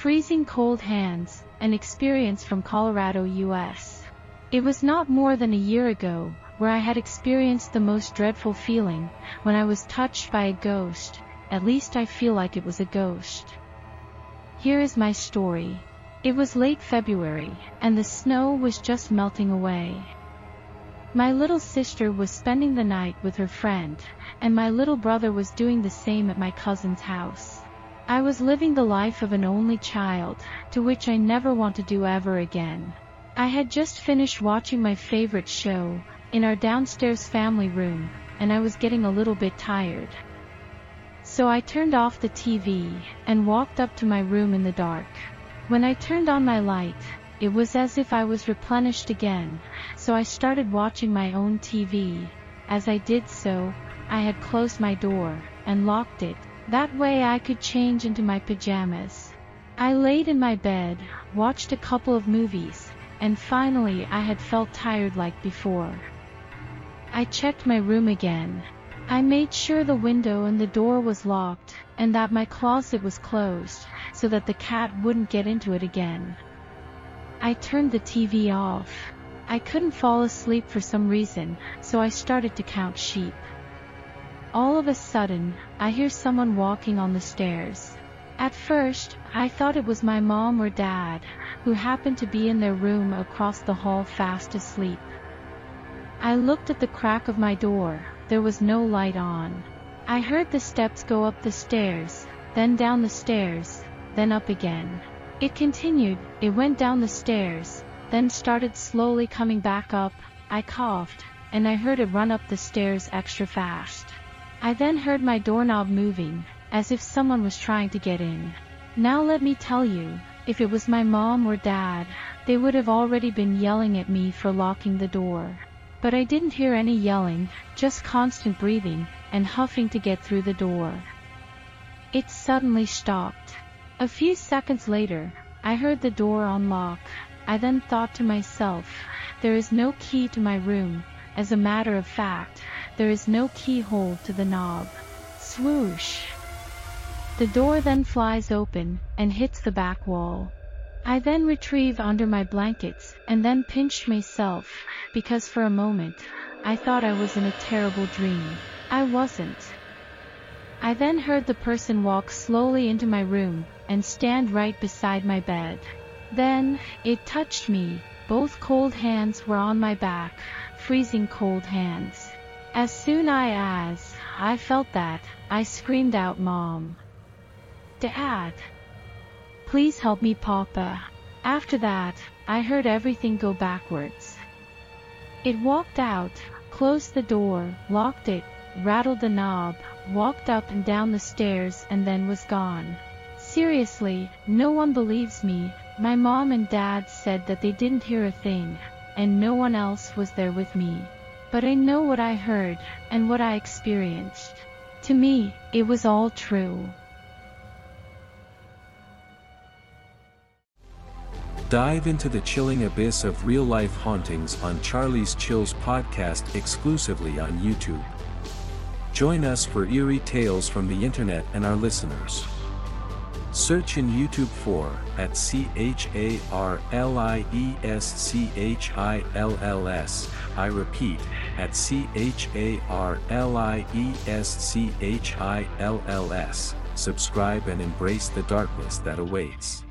Freezing cold hands, an experience from Colorado, US. It was not more than a year ago, where I had experienced the most dreadful feeling, when I was touched by a ghost, at least I feel like it was a ghost. Here is my story. It was late February, and the snow was just melting away. My little sister was spending the night with her friend, and my little brother was doing the same at my cousin's house. I was living the life of an only child, to which I never want to do ever again. I had just finished watching my favorite show, in our downstairs family room, and I was getting a little bit tired. So I turned off the TV, and walked up to my room in the dark. When I turned on my light, it was as if I was replenished again, so I started watching my own TV. As I did so, I had closed my door, and locked it, that way I could change into my pajamas. I laid in my bed, watched a couple of movies, and finally I had felt tired like before. I checked my room again. I made sure the window and the door was locked, and that my closet was closed, so that the cat wouldn't get into it again. I turned the TV off. I couldn't fall asleep for some reason, so I started to count sheep. All of a sudden, I hear someone walking on the stairs. At first, I thought it was my mom or dad, who happened to be in their room across the hall fast asleep. I looked at the crack of my door, there was no light on. I heard the steps go up the stairs, then down the stairs, then up again. It continued, it went down the stairs, then started slowly coming back up, I coughed, and I heard it run up the stairs extra fast. I then heard my doorknob moving, as if someone was trying to get in. Now let me tell you, if it was my mom or dad, they would have already been yelling at me for locking the door. But I didn't hear any yelling, just constant breathing, and huffing to get through the door. It suddenly stopped. A few seconds later, I heard the door unlock. I then thought to myself, there is no key to my room, as a matter of fact, there is no keyhole to the knob. Swoosh! The door then flies open and hits the back wall. I then retrieve under my blankets and then pinch myself because for a moment I thought I was in a terrible dream. I wasn't. I then heard the person walk slowly into my room and stand right beside my bed. Then, it touched me, both cold hands were on my back, freezing cold hands. As soon I as I felt that, I screamed out Mom. Dad. Please help me Papa. After that, I heard everything go backwards. It walked out, closed the door, locked it, rattled the knob, walked up and down the stairs and then was gone. Seriously, no one believes me. My mom and dad said that they didn't hear a thing, and no one else was there with me. But I know what I heard, and what I experienced. To me, it was all true. Dive into the chilling abyss of real life hauntings on Charlie's Chills podcast exclusively on YouTube. Join us for eerie tales from the internet and our listeners. Search in YouTube for at C H A R L I E S C H I L L S. I repeat, at C H A R L I E S C H I L L S. Subscribe and embrace the darkness that awaits.